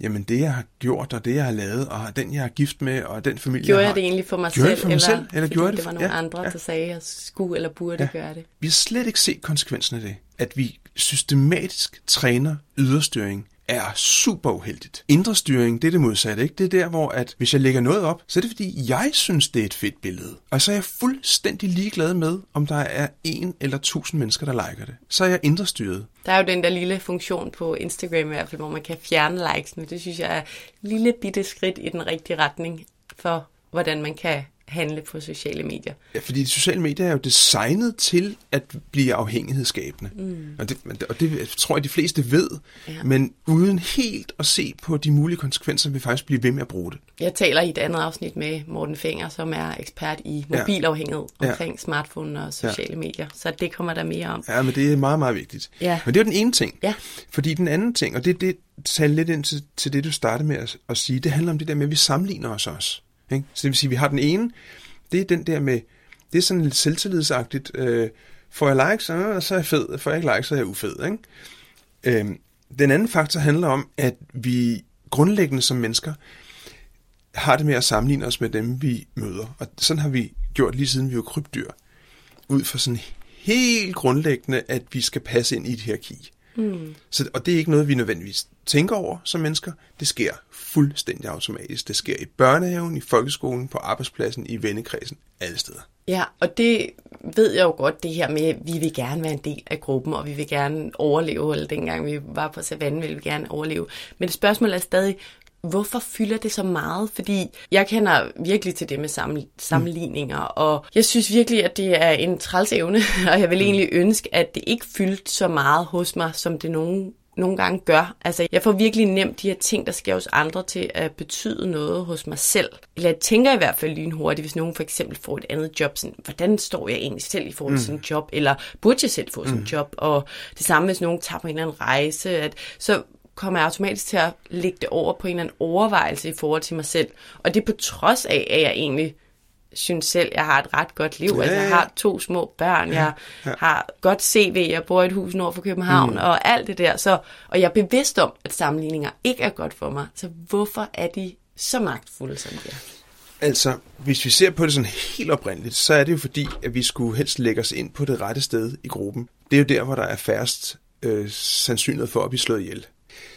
S2: jamen det jeg har gjort, og det jeg har lavet, og den jeg har gift med, og den familie
S1: gjorde
S2: jeg har...
S1: jeg det egentlig for mig
S2: gjorde
S1: selv?
S2: for mig eller, selv, eller gjorde det
S1: det var nogle ja, andre, ja. der sagde, at jeg skulle eller burde ja. gøre det?
S2: Vi har slet ikke set konsekvensen af det. At vi systematisk træner yderstyring er super uheldigt. Indre styring, det er det modsatte, ikke? Det er der, hvor at hvis jeg lægger noget op, så er det fordi, jeg synes, det er et fedt billede. Og så er jeg fuldstændig ligeglad med, om der er en eller tusind mennesker, der liker det. Så er jeg indre styret.
S1: Der er jo den der lille funktion på Instagram i hvert fald, hvor man kan fjerne likes, men Det synes jeg er et lille bitte skridt i den rigtige retning for, hvordan man kan handle på sociale medier.
S2: Ja, fordi de sociale medier er jo designet til at blive afhængighedsskabende. Mm. Og, det, og det tror jeg, de fleste ved, ja. men uden helt at se på de mulige konsekvenser, vil faktisk blive ved med at bruge det.
S1: Jeg taler i et andet afsnit med Morten Fenger, som er ekspert i mobilafhængighed ja. omkring ja. smartphone og sociale ja. medier. Så det kommer der mere om.
S2: Ja, men det er meget, meget vigtigt. Ja. Men det er den ene ting. Ja. Fordi den anden ting, og det, det taler lidt ind til, til det, du startede med at, at sige, det handler om det der med, at vi sammenligner os også. Ikke? Så det vil sige, at vi har den ene, det er den der med, det er sådan lidt selvtillidsagtigt, øh, får jeg likes, øh, så er jeg fed, får jeg ikke likes, så er jeg ufed. Ikke? Øh, den anden faktor handler om, at vi grundlæggende som mennesker har det med at sammenligne os med dem, vi møder. Og sådan har vi gjort lige siden vi var krybdyr. Ud fra sådan helt grundlæggende, at vi skal passe ind i et hierarki. Mm. Så, og det er ikke noget, vi nødvendigvis tænker over som mennesker. Det sker fuldstændig automatisk. Det sker i børnehaven, i folkeskolen, på arbejdspladsen, i vennekredsen, alle steder.
S1: Ja, og det ved jeg jo godt, det her med, at vi vil gerne være en del af gruppen, og vi vil gerne overleve, eller dengang vi var på savannen, ville vi gerne overleve. Men det spørgsmål er stadig, hvorfor fylder det så meget? Fordi jeg kender virkelig til det med sammenligninger, mm. og jeg synes virkelig, at det er en træls evne, *laughs* og jeg vil mm. egentlig ønske, at det ikke fyldte så meget hos mig, som det nogen nogle gange gør. Altså, jeg får virkelig nemt de her ting, der sker hos andre, til at betyde noget hos mig selv. Eller jeg tænker i hvert fald lynhurtigt, hvis nogen for eksempel får et andet job, sådan, hvordan står jeg egentlig selv i forhold til mm. sådan job, eller burde jeg selv få sådan mm. job? Og det samme, hvis nogen tager på en eller anden rejse, at, så kommer jeg automatisk til at lægge det over på en eller anden overvejelse i forhold til mig selv. Og det er på trods af, at jeg egentlig synes selv, jeg har et ret godt liv. Ja, altså, jeg har to små børn, ja, jeg ja. har godt CV, jeg bor i et hus nord for København, mm. og alt det der. Så, og jeg er bevidst om, at sammenligninger ikke er godt for mig. Så hvorfor er de så magtfulde, som de er?
S2: Altså, hvis vi ser på det sådan helt oprindeligt, så er det jo fordi, at vi skulle helst lægge os ind på det rette sted i gruppen. Det er jo der, hvor der er færrest øh, sandsynlighed for at blive slået ihjel.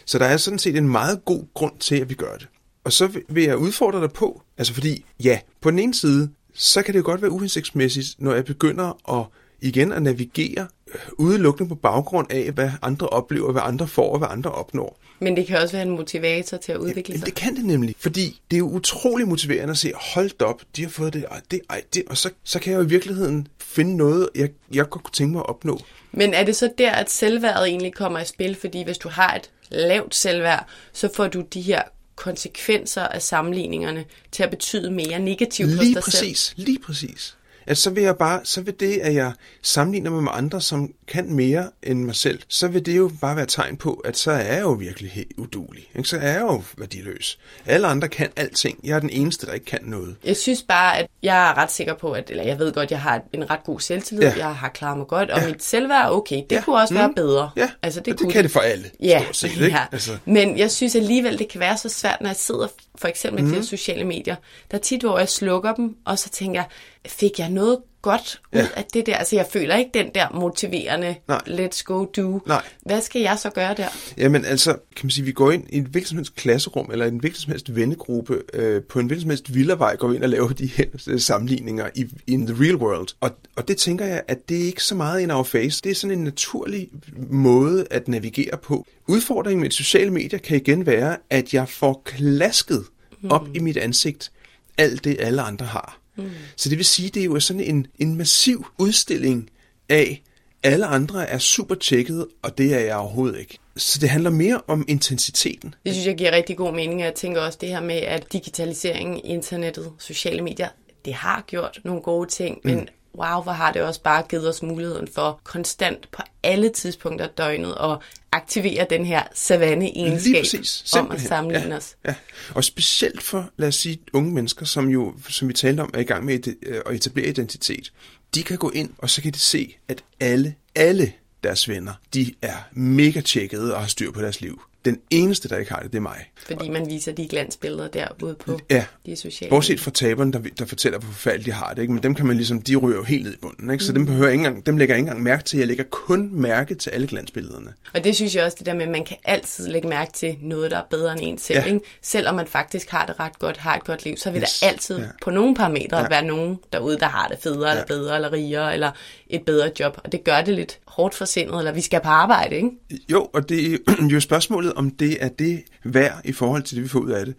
S2: Så der er sådan set en meget god grund til, at vi gør det. Og så vil jeg udfordre dig på, altså fordi, ja, på den ene side, så kan det jo godt være uhensigtsmæssigt, når jeg begynder at igen at navigere øh, udelukkende på baggrund af, hvad andre oplever, hvad andre får og hvad andre opnår.
S1: Men det kan også være en motivator til at udvikle
S2: ja,
S1: sig.
S2: Det kan det nemlig, fordi det er jo utrolig motiverende at se, hold op, de har fået det, ej, det, ej, det, og så, så kan jeg jo i virkeligheden finde noget, jeg, jeg godt kunne tænke mig at opnå.
S1: Men er det så der, at selvværdet egentlig kommer i spil? Fordi hvis du har et lavt selvværd, så får du de her konsekvenser af sammenligningerne til at betyde mere negativt
S2: lige
S1: hos dig
S2: præcis,
S1: selv.
S2: Lige præcis. At så vil jeg bare, så vil det, at jeg sammenligner mig med andre, som kan mere end mig selv, så vil det jo bare være tegn på, at så er jeg jo virkelig helt udulig. Ikke? Så er jeg jo værdiløs. Alle andre kan alting. Jeg er den eneste, der ikke kan noget.
S1: Jeg synes bare, at jeg er ret sikker på, at eller jeg ved godt, at jeg har en ret god selvtillid.
S2: Ja.
S1: Jeg har klaret mig godt, og
S2: Ja.
S1: mit selvværd er okay. Det
S2: Ja.
S1: kunne også være
S2: Mm.
S1: bedre.
S2: Ja,
S1: altså,
S2: og det
S1: kunne
S2: kan det for alle,
S1: Ja,
S2: set, ikke? *laughs*
S1: ja.
S2: Altså.
S1: Men jeg synes alligevel, det kan være så svært, når jeg sidder for eksempel med
S2: Mhm.
S1: de her sociale medier. Der er tit, hvor jeg slukker dem, og så tænker jeg, fik jeg noget godt ud
S2: Ja.
S1: af det der? Altså, jeg føler ikke den der motiverende,
S2: Nej.
S1: let's go do.
S2: Nej.
S1: Hvad skal jeg så gøre der?
S2: Jamen altså, kan man sige, vi går ind i en hvilket som helst klasserum, eller en hvilket som helst vennegruppe, øh, på en hvilket som helst villavej, går vi ind og laver de her øh, sammenligninger i in the real world. Og, og det tænker jeg, at det er ikke så meget in our face. Det er sådan en naturlig måde at navigere på. Udfordringen med sociale medier kan igen være, at jeg får klasket op i mit ansigt alt det, alle andre har. Mm. Så det vil sige, det er jo sådan en, en massiv udstilling af, alle andre er super tjekket, og det er jeg overhovedet ikke. Så det handler mere om intensiteten.
S1: Det synes jeg giver rigtig god mening, og jeg tænker også det her med, at digitaliseringen, internettet, sociale medier, det har gjort nogle gode ting, mm. Wow, hvor har det også bare givet os muligheden for konstant på alle tidspunkter af døgnet at aktivere den her savanne-egenskab
S2: præcis.
S1: om at sammenligne
S2: ja,
S1: os.
S2: Ja. Og specielt for, lad os sige, unge mennesker, som jo, som vi talte om, er i gang med øh, at etablere identitet. De kan gå ind, og så kan de se, at alle, alle deres venner, de er mega tjekkede og har styr på deres liv. Den eneste, der ikke har det, det er mig.
S1: Fordi man viser de glansbilleder derude på
S2: Ja.
S1: de sociale
S2: Bortset fra taberne, der, der fortæller, hvor forfærdeligt de har det. Ikke? Men dem kan man ligesom, de ryger jo helt ned i bunden. Ikke? Så dem, behøver ikke engang, dem lægger jeg ikke engang mærke til. Jeg lægger kun mærke til alle glansbillederne.
S1: Og det synes jeg også, det der med, at man kan altid lægge mærke til noget, der er bedre end en selv.
S2: Ja.
S1: Ikke? Selvom man faktisk har det ret godt, har et godt liv, så vil
S2: Yes.
S1: der altid
S2: Ja.
S1: på nogle parametre
S2: Ja.
S1: være nogen derude, der har det federe, eller bedre, eller rigere, eller et bedre job. Og det gør det lidt hårdt for sindet, eller vi skal på arbejde, ikke?
S2: Jo, og det er jo *clears throat* spørgsmålet, om det er det værd i forhold til det, vi får ud af det.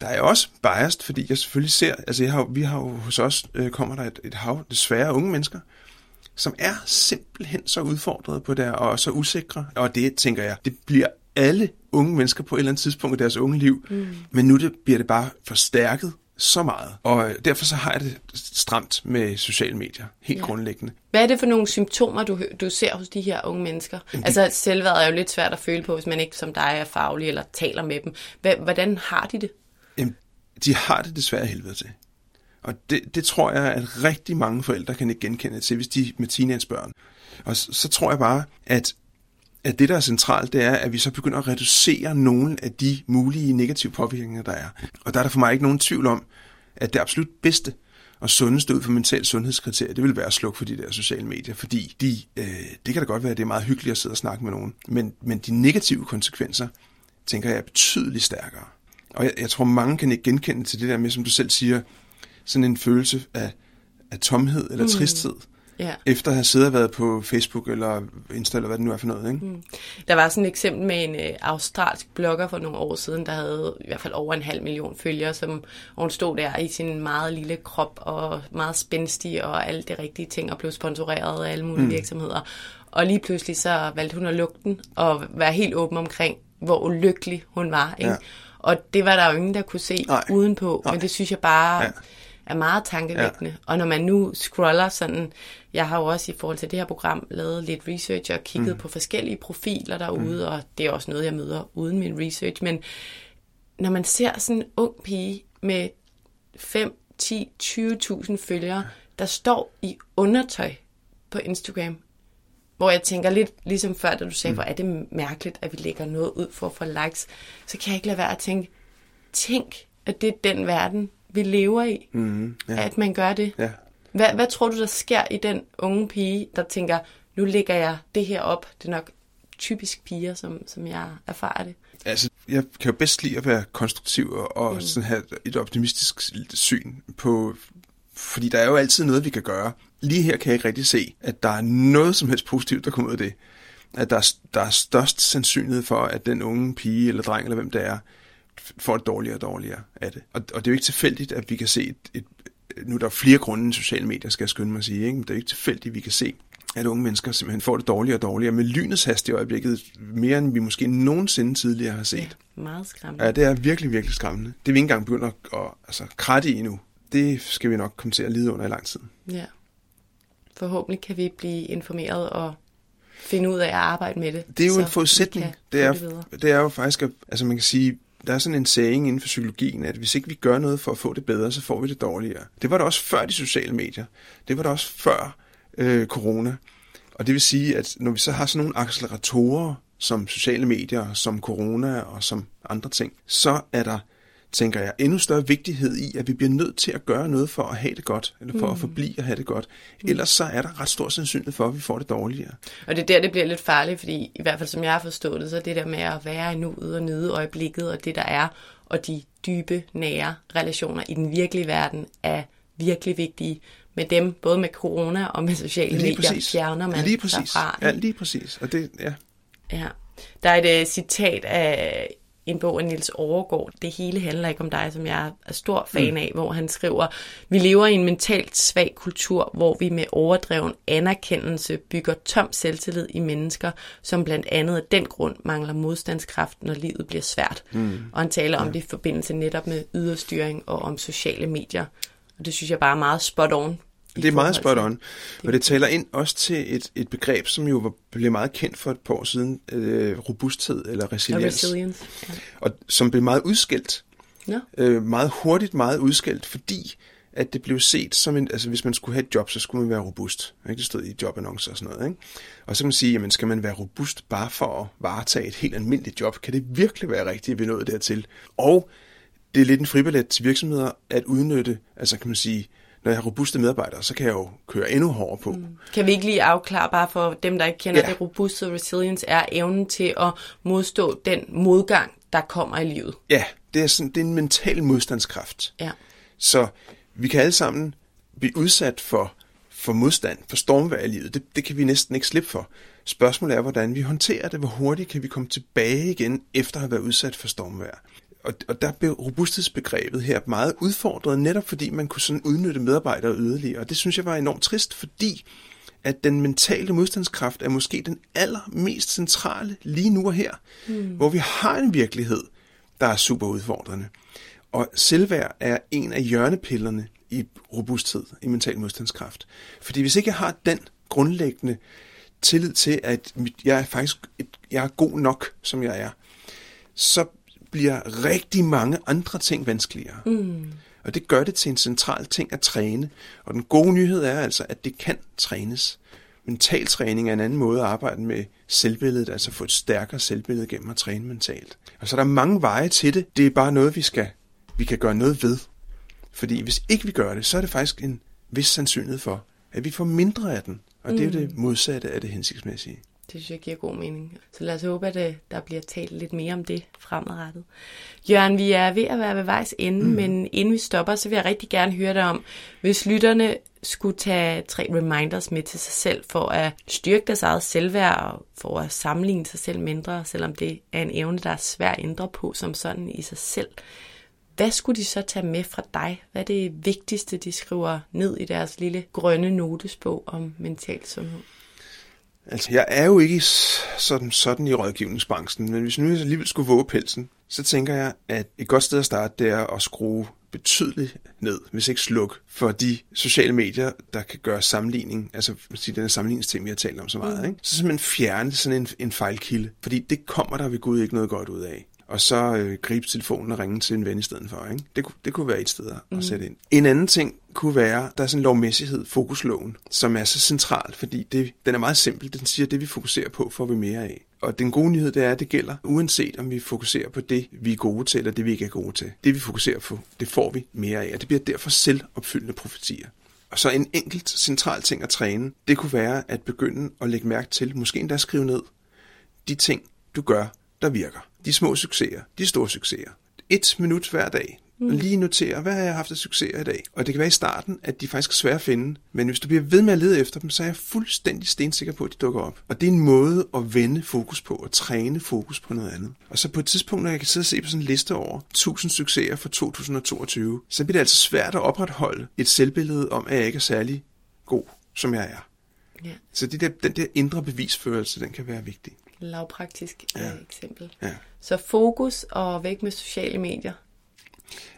S2: Der er også biased, fordi jeg selvfølgelig ser, altså jeg har, vi har jo hos os, øh, kommer der et, et hav desværre unge mennesker, som er simpelthen så udfordrede på det, og så usikre. Og det, tænker jeg, det bliver alle unge mennesker på et eller andet tidspunkt i deres unge liv. Mm. Men nu det, bliver det bare forstærket så meget. Og øh, derfor så har jeg det stramt med sociale medier, helt ja. grundlæggende.
S1: Hvad er det for nogle symptomer, du, du ser hos de her unge mennesker? Altså, selvværd er jo lidt svært at føle på, hvis man ikke som dig er faglig eller taler med dem. Hvordan har de det?
S2: Jamen, de har det desværre helvede til. Og det, det tror jeg, at rigtig mange forældre kan ikke genkende til, hvis de er med teenagebørn. Og så, så tror jeg bare, at, at det, der er centralt, det er, at vi så begynder at reducere nogle af de mulige negative påvirkninger, der er. Og der er der for mig ikke nogen tvivl om, at det absolut bedste og sundeste ud for mental sundhedskriterier, det vil være at slukke for de der sociale medier, fordi de, øh, det kan da godt være, at det er meget hyggeligt at sidde og snakke med nogen, men, men de negative konsekvenser, tænker jeg er betydeligt stærkere. Og jeg, jeg tror, mange kan ikke genkende til det der med, som du selv siger, sådan en følelse af, af tomhed eller mm. tristhed,
S1: Ja.
S2: efter at have siddet og været på Facebook eller Insta, eller hvad det nu er for noget. Ikke? Mm.
S1: Der var sådan et eksempel med en øh, australsk blogger for nogle år siden, der havde i hvert fald over en halv million følgere, som hun stod der i sin meget lille krop og meget spændstig og alle de rigtige ting og blev sponsoreret af alle mulige mm. virksomheder. Og lige pludselig så valgte hun at lukke den og være helt åben omkring, hvor ulykkelig hun var. Ikke?
S2: Ja.
S1: Og det var der jo ingen, der kunne se
S2: Nej.
S1: udenpå,
S2: Nej.
S1: men det synes jeg bare
S2: Ja.
S1: Er meget tankevækkende. Ja. Og når man nu scroller sådan, jeg har jo også i forhold til det her program lavet lidt research og kigget mm. på forskellige profiler derude, mm. og det er også noget, jeg møder uden min research, men når man ser sådan en ung pige med 5, 10, 20.000 følgere, der står i undertøj på Instagram, hvor jeg tænker lidt, ligesom før, da du sagde, mm. hvor er det mærkeligt, at vi lægger noget ud for at få likes, så kan jeg ikke lade være at tænke, tænk, at det er den verden, vi lever i,
S2: Mm, ja.
S1: at man gør det.
S2: Ja.
S1: Hvad, hvad tror du, der sker i den unge pige, der tænker, nu lægger jeg det her op, det er nok typisk piger, som, som jeg erfarer det.
S2: Altså, jeg kan jo bedst lide at være konstruktiv og, mm. sådan have et optimistisk syn på, fordi der er jo altid noget, vi kan gøre. Lige her kan jeg ikke rigtig se, at der er noget som helst positivt, der kommer ud af det. At der er, der er størst sandsynlighed for, at den unge pige eller dreng, eller hvem det er, får det dårligere og dårligere af det. Og, og det er jo ikke tilfældigt, at vi kan se et, et nu er der flere grunde end sociale medier, skal jeg skynde mig at sige. Ikke? Men det er jo ikke tilfældigt, at vi kan se, at unge mennesker simpelthen får det dårligere og dårligere med lynets hast i øjeblikket, mere end vi måske nogensinde tidligere har set.
S1: Ja, meget skræmmende.
S2: Ja, det er virkelig, virkelig skræmmende. Det er vi ikke engang begyndt at, at altså, kratte i nu. Det skal vi nok komme til at lide under i lang tid.
S1: Ja. Forhåbentlig kan vi blive informeret og finde ud af at arbejde med det.
S2: Det er jo en forudsætning. Det er, det, det er jo faktisk, at, altså man kan sige, der er sådan en saying inden for psykologien, at hvis ikke vi gør noget for at få det bedre, så får vi det dårligere. Det var det også før de sociale medier. Det var det også før øh, corona. Og det vil sige, at når vi så har sådan nogle acceleratorer, som sociale medier, som corona og som andre ting, så er der tænker jeg, endnu større vigtighed i, at vi bliver nødt til at gøre noget for at have det godt, eller for mm. at forblive at have det godt. Mm. Ellers så er der ret stor sandsynlighed for, at vi får det dårligere.
S1: Og det er der, det bliver lidt farligt, fordi i hvert fald som jeg har forstået det, så det der med at være i nuet og nyde øjeblikket, og det der er, og de dybe, nære relationer i den virkelige verden er virkelig vigtige. Med dem, både med corona og med sociale lige medier, præcis. fjerner man
S2: lige præcis. Derfra. Ja, lige præcis. Og det, ja.
S1: ja. Der er et uh, citat af en bog af Nils Overgaard, Det hele handler ikke om dig, som jeg er stor fan mm. af, hvor han skriver, vi lever i en mentalt svag kultur, hvor vi med overdreven anerkendelse bygger tom selvtillid i mennesker, som blandt andet af den grund mangler modstandskraft, når livet bliver svært. Mm. Og han taler ja. om det i forbindelse netop med yderstyring og om sociale medier. Og det synes jeg bare er meget spot on
S2: det er meget spot on. Og det taler ind også til et, et begreb, som jo var, blev meget kendt for et par år siden, øh, robusthed eller resiliens.
S1: resilience ja.
S2: Og som blev meget udskilt.
S1: Ja.
S2: Øh, meget hurtigt meget udskilt, fordi at det blev set som en, altså hvis man skulle have et job, så skulle man være robust. Ikke? Det stod i jobannoncer og sådan noget. Ikke? Og så kan man sige, jamen skal man være robust bare for at varetage et helt almindeligt job? Kan det virkelig være rigtigt, at vi nåede dertil? Og det er lidt en fribillet til virksomheder at udnytte, altså kan man sige, når jeg har robuste medarbejdere, så kan jeg jo køre endnu hårdere på. Mm.
S1: Kan vi ikke lige afklare, bare for dem, der ikke kender ja. det, robuste resilience er evnen til at modstå den modgang, der kommer i livet?
S2: Ja, det er, sådan, det er en mental modstandskraft.
S1: Ja.
S2: Så vi kan alle sammen blive udsat for, for modstand, for stormvær i livet. Det, det kan vi næsten ikke slippe for. Spørgsmålet er, hvordan vi håndterer det. Hvor hurtigt kan vi komme tilbage igen, efter at have været udsat for stormvær og, og der blev robusthedsbegrebet her meget udfordret, netop fordi man kunne sådan udnytte medarbejdere yderligere. Og det synes jeg var enormt trist, fordi at den mentale modstandskraft er måske den allermest centrale lige nu og her, mm. hvor vi har en virkelighed, der er super udfordrende. Og selvværd er en af hjørnepillerne i robusthed, i mental modstandskraft. Fordi hvis ikke jeg har den grundlæggende tillid til, at jeg er faktisk jeg er god nok, som jeg er, så bliver rigtig mange andre ting vanskeligere.
S1: Mm.
S2: Og det gør det til en central ting at træne. Og den gode nyhed er altså, at det kan trænes. Mentaltræning er en anden måde at arbejde med selvbilledet, altså få et stærkere selvbillede gennem at træne mentalt. Og så er der mange veje til det. Det er bare noget, vi skal vi kan gøre noget ved. Fordi hvis ikke vi gør det, så er det faktisk en vis sandsynlighed for, at vi får mindre af den. Og mm. det er jo det modsatte af det hensigtsmæssige.
S1: Det synes jeg giver god mening. Så lad os håbe, at øh, der bliver talt lidt mere om det fremadrettet. Jørgen, vi er ved at være ved vejs ende, mm. men inden vi stopper, så vil jeg rigtig gerne høre dig om, hvis lytterne skulle tage tre reminders med til sig selv for at styrke deres eget selvværd og for at sammenligne sig selv mindre, selvom det er en evne, der er svær at ændre på som sådan i sig selv. Hvad skulle de så tage med fra dig? Hvad er det vigtigste, de skriver ned i deres lille grønne notesbog om mental sundhed?
S2: Altså, jeg er jo ikke sådan, sådan i rådgivningsbranchen, men hvis nu jeg alligevel skulle våge pelsen, så tænker jeg, at et godt sted at starte, det er at skrue betydeligt ned, hvis ikke sluk, for de sociale medier, der kan gøre sammenligning, altså den her sammenligningsting, vi har talt om så meget, mm. ikke? så simpelthen fjerne sådan en, en fejlkilde, fordi det kommer der ved Gud ikke noget godt ud af og så øh, gribe telefonen og ringe til en ven i stedet for. Ikke? Det, det kunne være et sted at mm. sætte ind. En anden ting kunne være, der er sådan en lovmæssighed, fokusloven, som er så central, fordi det, den er meget simpel. Den siger, at det vi fokuserer på, får vi mere af. Og den gode nyhed, det er, at det gælder, uanset om vi fokuserer på det, vi er gode til, eller det, vi ikke er gode til. Det, vi fokuserer på, det får vi mere af, og det bliver derfor selvopfyldende profetier. Og så en enkelt central ting at træne, det kunne være at begynde at lægge mærke til, måske endda skrive ned, de ting, du gør, der virker. De små succeser, de store succeser. Et minut hver dag. Mm. Lige notere, hvad har jeg haft af succeser i dag? Og det kan være i starten, at de faktisk er svære at finde. Men hvis du bliver ved med at lede efter dem, så er jeg fuldstændig stensikker på, at de dukker op. Og det er en måde at vende fokus på, og træne fokus på noget andet. Og så på et tidspunkt, når jeg kan sidde og se på sådan en liste over 1000 succeser for 2022, så bliver det altså svært at opretholde et selvbillede om, at jeg ikke er særlig god, som jeg er.
S1: Ja.
S2: Så det der, den der indre bevisførelse, den kan være vigtig.
S1: Lavpraktisk ja. eksempel.
S2: Ja.
S1: Så fokus og væk med sociale medier.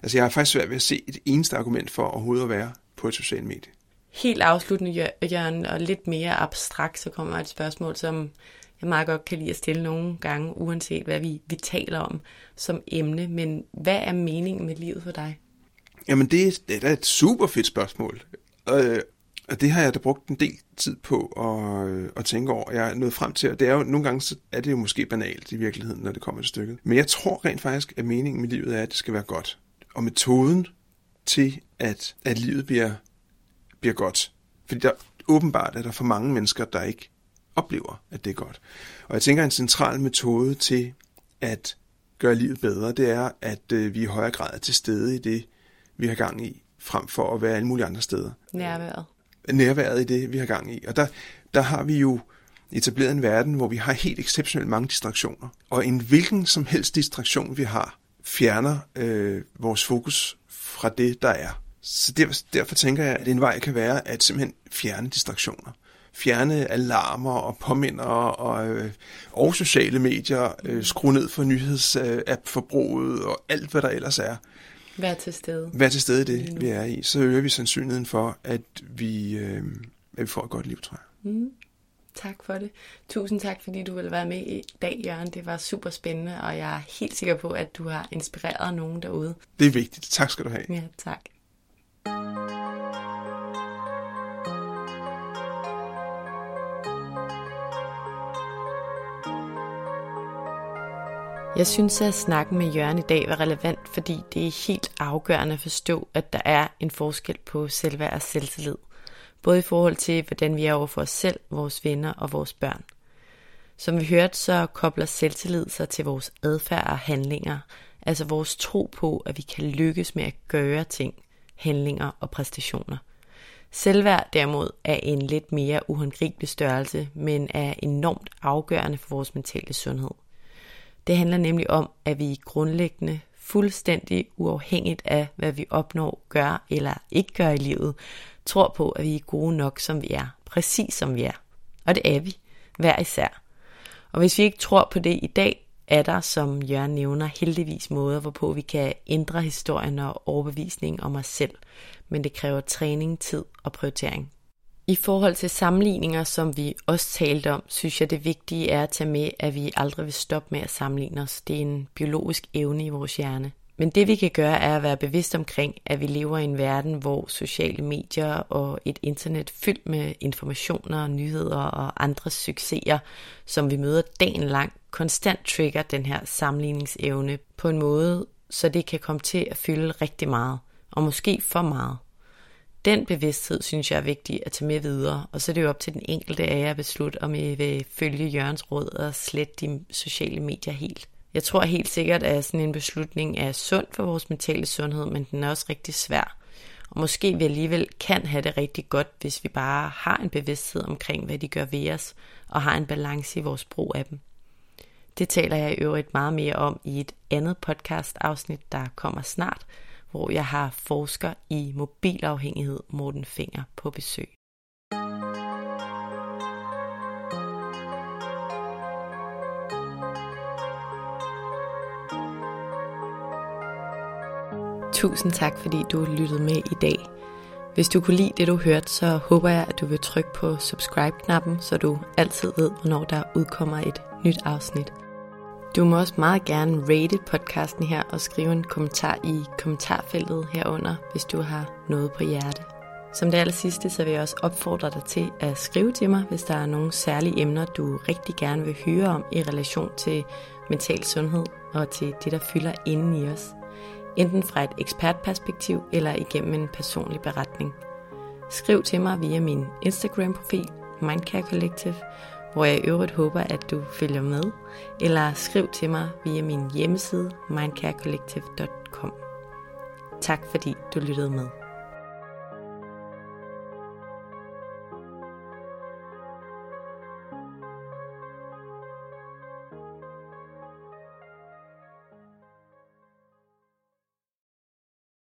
S2: Altså jeg har faktisk svært ved at se et eneste argument for overhovedet at være på et socialt medie.
S1: Helt afsluttende, Jørgen, og lidt mere abstrakt, så kommer et spørgsmål, som jeg meget godt kan lide at stille nogle gange, uanset hvad vi, vi taler om som emne. Men hvad er meningen med livet for dig?
S2: Jamen det, er, det er da et super fedt spørgsmål. Øh, og det har jeg da brugt en del tid på at, øh, at tænke over. Jeg er nået frem til, og det er jo, nogle gange så er det jo måske banalt i virkeligheden, når det kommer til stykket. Men jeg tror rent faktisk, at meningen med livet er, at det skal være godt. Og metoden til, at, at livet bliver, bliver godt. Fordi der åbenbart er der for mange mennesker, der ikke oplever, at det er godt. Og jeg tænker, at en central metode til at gøre livet bedre, det er, at øh, vi i højere grad er til stede i det, vi har gang i, frem for at være alle mulige andre steder.
S1: Nærværet
S2: nærværet i det, vi har gang i. Og der, der har vi jo etableret en verden, hvor vi har helt exceptionelt mange distraktioner. Og en hvilken som helst distraktion, vi har, fjerner øh, vores fokus fra det, der er. Så der, derfor tænker jeg, at en vej kan være at simpelthen fjerne distraktioner. Fjerne alarmer og påminder og, øh, og sociale medier. Øh, skrue ned for nyhedsapp-forbruget øh, og alt, hvad der ellers er.
S1: Vær til stede.
S2: Vær til stede i det, vi er i. Så øger vi sandsynligheden for, at vi, øh, at vi får et godt liv, tror jeg.
S1: Mm. Tak for det. Tusind tak, fordi du ville være med i dag, Jørgen. Det var super spændende, og jeg er helt sikker på, at du har inspireret nogen derude.
S2: Det er vigtigt. Tak skal du have.
S1: Ja, tak. Jeg synes, at snakken med Jørgen i dag var relevant, fordi det er helt afgørende at forstå, at der er en forskel på selvværd og selvtillid. Både i forhold til, hvordan vi er over for os selv, vores venner og vores børn. Som vi hørte, så kobler selvtillid sig til vores adfærd og handlinger, altså vores tro på, at vi kan lykkes med at gøre ting, handlinger og præstationer. Selvværd derimod er en lidt mere uhåndgribelig størrelse, men er enormt afgørende for vores mentale sundhed. Det handler nemlig om, at vi grundlæggende fuldstændig uafhængigt af, hvad vi opnår, gør eller ikke gør i livet, tror på, at vi er gode nok, som vi er. Præcis som vi er. Og det er vi, hver især. Og hvis vi ikke tror på det i dag, er der, som Jørgen nævner, heldigvis måder, hvorpå vi kan ændre historien og overbevisningen om os selv. Men det kræver træning, tid og prioritering. I forhold til sammenligninger, som vi også talte om, synes jeg det vigtige er at tage med, at vi aldrig vil stoppe med at sammenligne os. Det er en biologisk evne i vores hjerne. Men det vi kan gøre er at være bevidst omkring, at vi lever i en verden, hvor sociale medier og et internet fyldt med informationer, nyheder og andre succeser, som vi møder dagen lang, konstant trigger den her sammenligningsevne på en måde, så det kan komme til at fylde rigtig meget, og måske for meget. Den bevidsthed synes jeg er vigtig at tage med videre, og så er det jo op til den enkelte af jer at beslutte, om I vil følge Jørgens råd og slette de sociale medier helt. Jeg tror helt sikkert, at sådan en beslutning er sund for vores mentale sundhed, men den er også rigtig svær. Og måske vi alligevel kan have det rigtig godt, hvis vi bare har en bevidsthed omkring, hvad de gør ved os, og har en balance i vores brug af dem. Det taler jeg i øvrigt meget mere om i et andet podcast afsnit, der kommer snart, hvor jeg har forsker i mobilafhængighed Morten Finger på besøg. Tusind tak, fordi du lyttede med i dag. Hvis du kunne lide det, du hørte, så håber jeg, at du vil trykke på subscribe-knappen, så du altid ved, hvornår der udkommer et nyt afsnit. Du må også meget gerne rate podcasten her og skrive en kommentar i kommentarfeltet herunder, hvis du har noget på hjerte. Som det aller sidste, så vil jeg også opfordre dig til at skrive til mig, hvis der er nogle særlige emner, du rigtig gerne vil høre om i relation til mental sundhed og til det, der fylder inden i os. Enten fra et ekspertperspektiv eller igennem en personlig beretning. Skriv til mig via min Instagram-profil, Mindcare Collective, hvor jeg i øvrigt håber, at du følger med, eller skriv til mig via min hjemmeside mindcarecollective.com. Tak fordi du lyttede med.